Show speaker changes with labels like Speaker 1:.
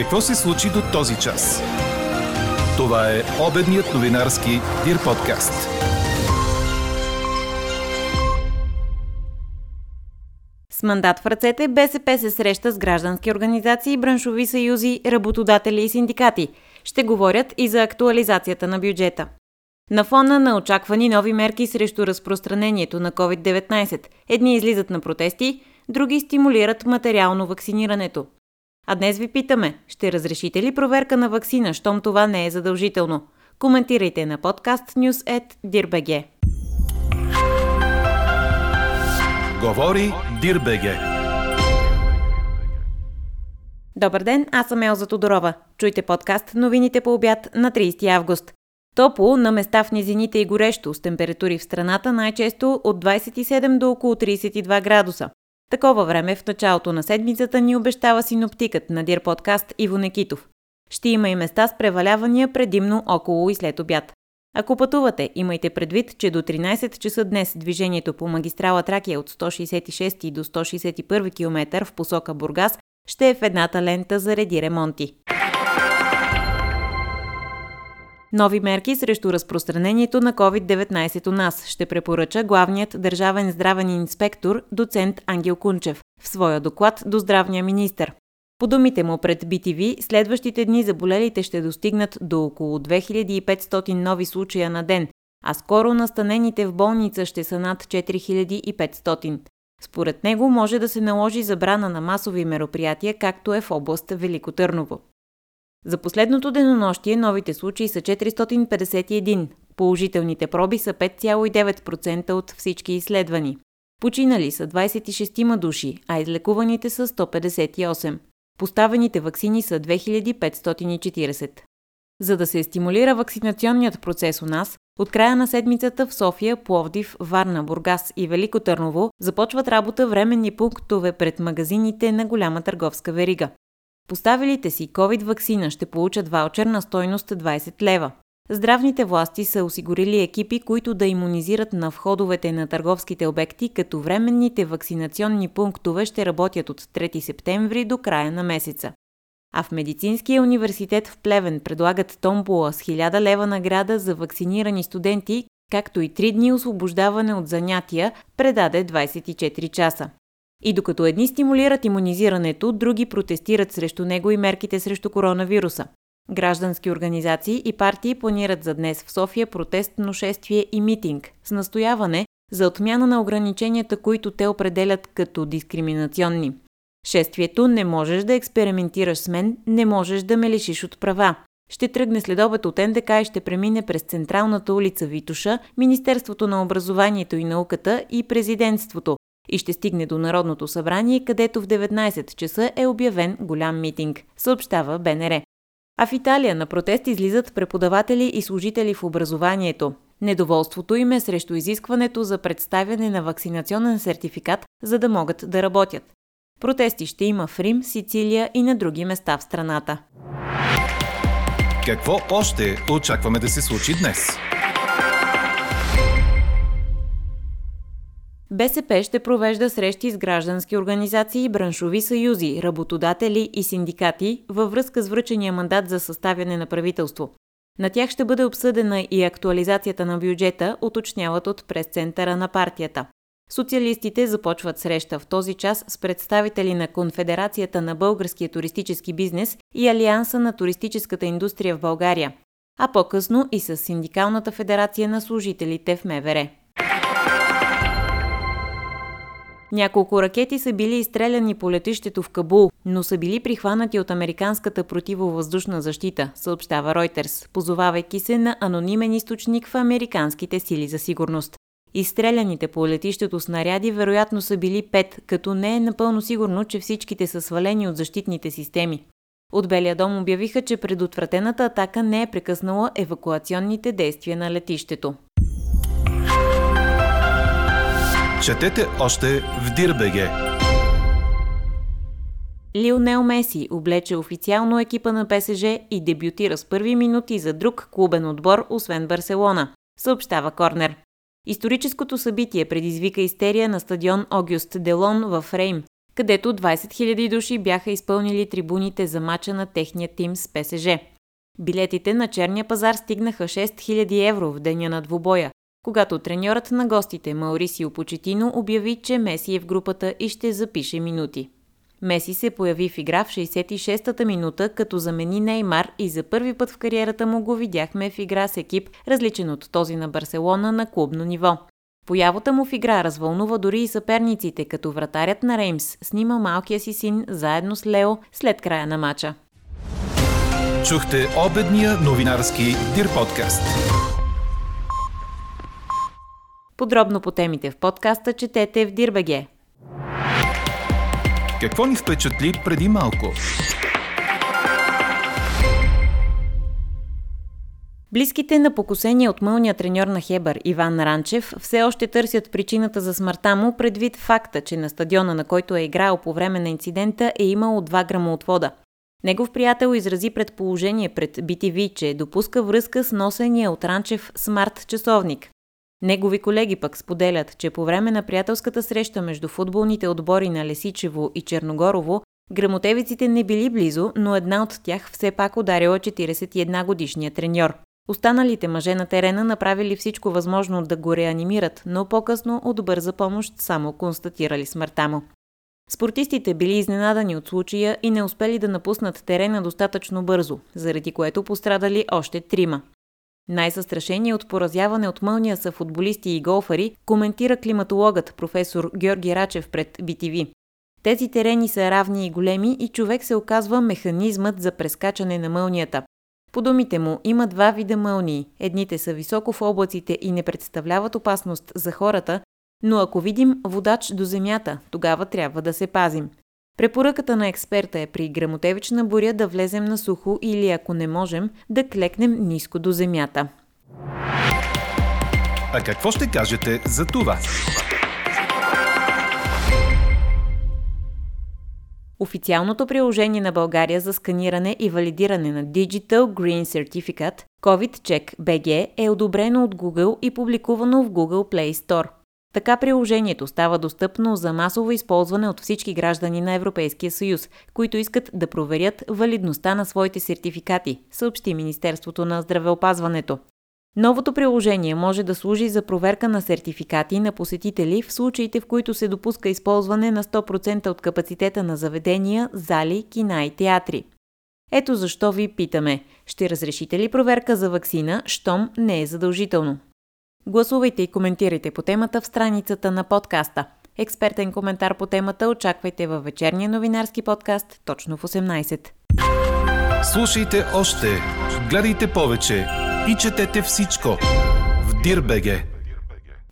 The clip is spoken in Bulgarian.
Speaker 1: Какво се случи до този час? Това е обедният новинарски Дир подкаст.
Speaker 2: С мандат в ръцете БСП се среща с граждански организации, браншови съюзи, работодатели и синдикати. Ще говорят и за актуализацията на бюджета. На фона на очаквани нови мерки срещу разпространението на COVID-19, едни излизат на протести, други стимулират материално вакцинирането. А днес ви питаме, ще разрешите ли проверка на вакцина, щом това не е задължително? Коментирайте на подкаст news.dirbg.
Speaker 1: Говори Дирбеге.
Speaker 2: Добър ден, аз съм Елза Тодорова. Чуйте подкаст новините по обяд на 30 август. Топло на места в низините и горещо, с температури в страната най-често от 27 до около 32 градуса. Такова време в началото на седмицата ни обещава синоптикът на Дир подкаст Иво Некитов. Ще има и места с превалявания предимно около и след обяд. Ако пътувате, имайте предвид, че до 13 часа днес движението по магистрала Тракия от 166 до 161 км в посока Бургас ще е в едната лента заради ремонти. Нови мерки срещу разпространението на COVID-19 у нас ще препоръча главният държавен здравен инспектор доцент Ангел Кунчев в своя доклад до здравния министр. По думите му пред BTV, следващите дни заболелите ще достигнат до около 2500 нови случая на ден, а скоро настанените в болница ще са над 4500. Според него може да се наложи забрана на масови мероприятия, както е в област Велико Търново. За последното денонощие новите случаи са 451, положителните проби са 5,9% от всички изследвани. Починали са 26 души, а излекуваните са 158. Поставените вакцини са 2540. За да се стимулира вакцинационният процес у нас, от края на седмицата в София, Пловдив, Варна, Бургас и Велико Търново започват работа временни пунктове пред магазините на голяма търговска верига. Поставилите си COVID вакцина ще получат ваучер на стойност 20 лева. Здравните власти са осигурили екипи, които да иммунизират на входовете на търговските обекти, като временните вакцинационни пунктове ще работят от 3 септември до края на месеца. А в Медицинския университет в Плевен предлагат томбола с 1000 лева награда за вакцинирани студенти, както и 3 дни освобождаване от занятия, предаде 24 часа. И докато едни стимулират иммунизирането, други протестират срещу него и мерките срещу коронавируса. Граждански организации и партии планират за днес в София протестно шествие и митинг с настояване за отмяна на ограниченията, които те определят като дискриминационни. Шествието не можеш да експериментираш с мен, не можеш да ме лишиш от права. Ще тръгне след обед от НДК и ще премине през централната улица Витуша, Министерството на образованието и науката и президентството, и ще стигне до Народното събрание, където в 19 часа е обявен голям митинг, съобщава БНР. А в Италия на протест излизат преподаватели и служители в образованието. Недоволството им е срещу изискването за представяне на вакцинационен сертификат, за да могат да работят. Протести ще има в Рим, Сицилия и на други места в страната.
Speaker 1: Какво още очакваме да се случи днес?
Speaker 2: БСП ще провежда срещи с граждански организации, браншови съюзи, работодатели и синдикати във връзка с връчения мандат за съставяне на правителство. На тях ще бъде обсъдена и актуализацията на бюджета, уточняват от прес-центъра на партията. Социалистите започват среща в този час с представители на Конфедерацията на българския туристически бизнес и Алианса на туристическата индустрия в България, а по-късно и с Синдикалната федерация на служителите в МВР. Няколко ракети са били изстреляни по летището в Кабул, но са били прихванати от американската противовъздушна защита, съобщава Reuters, позовавайки се на анонимен източник в американските сили за сигурност. Изстреляните по летището снаряди вероятно са били пет, като не е напълно сигурно, че всичките са свалени от защитните системи. От Белия дом обявиха, че предотвратената атака не е прекъснала евакуационните действия на летището.
Speaker 1: Четете още в Дирбеге.
Speaker 2: Лионел Меси облече официално екипа на ПСЖ и дебютира с първи минути за друг клубен отбор, освен Барселона, съобщава Корнер. Историческото събитие предизвика истерия на стадион Огюст Делон в Рейм, където 20 000 души бяха изпълнили трибуните за мача на техния тим с ПСЖ. Билетите на черния пазар стигнаха 6000 евро в деня на двубоя, когато треньорът на гостите Маурисио Почетино обяви, че Меси е в групата и ще запише минути. Меси се появи в игра в 66-та минута, като замени Неймар и за първи път в кариерата му го видяхме в игра с екип, различен от този на Барселона на клубно ниво. Появата му в игра развълнува дори и съперниците, като вратарят на Реймс снима малкия си син заедно с Лео след края на матча.
Speaker 1: Чухте обедния новинарски Дир подкаст.
Speaker 2: Подробно по темите в подкаста четете в Дирбеге.
Speaker 1: Какво ни впечатли преди малко?
Speaker 2: Близките на покусения от мълния треньор на Хебър Иван Ранчев все още търсят причината за смъртта му предвид факта, че на стадиона, на който е играл по време на инцидента, е имало 2 грама от вода. Негов приятел изрази предположение пред BTV, че допуска връзка с носения от Ранчев смарт часовник. Негови колеги пък споделят, че по време на приятелската среща между футболните отбори на Лесичево и Черногорово, грамотевиците не били близо, но една от тях все пак ударила 41 годишния треньор. Останалите мъже на терена направили всичко възможно да го реанимират, но по-късно от бърза помощ само констатирали смъртта му. Спортистите били изненадани от случая и не успели да напуснат терена достатъчно бързо, заради което пострадали още трима. Най-застрашени от поразяване от мълния са футболисти и голфари, коментира климатологът професор Георги Рачев пред BTV. Тези терени са равни и големи и човек се оказва механизмът за прескачане на мълнията. По думите му има два вида мълнии. Едните са високо в облаците и не представляват опасност за хората, но ако видим водач до земята, тогава трябва да се пазим. Препоръката на експерта е при грамотевична буря да влезем на сухо или ако не можем, да клекнем ниско до земята.
Speaker 1: А какво ще кажете за това?
Speaker 2: Официалното приложение на България за сканиране и валидиране на Digital Green Certificate COVID Check BG е одобрено от Google и публикувано в Google Play Store. Така приложението става достъпно за масово използване от всички граждани на Европейския съюз, които искат да проверят валидността на своите сертификати, съобщи Министерството на здравеопазването. Новото приложение може да служи за проверка на сертификати на посетители в случаите, в които се допуска използване на 100% от капацитета на заведения, зали, кина и театри. Ето защо ви питаме, ще разрешите ли проверка за вакцина, щом не е задължително? Гласувайте и коментирайте по темата в страницата на подкаста. Експертен коментар по темата очаквайте във вечерния новинарски подкаст точно в 18.
Speaker 1: Слушайте още, гледайте повече и четете всичко в Дирбеге.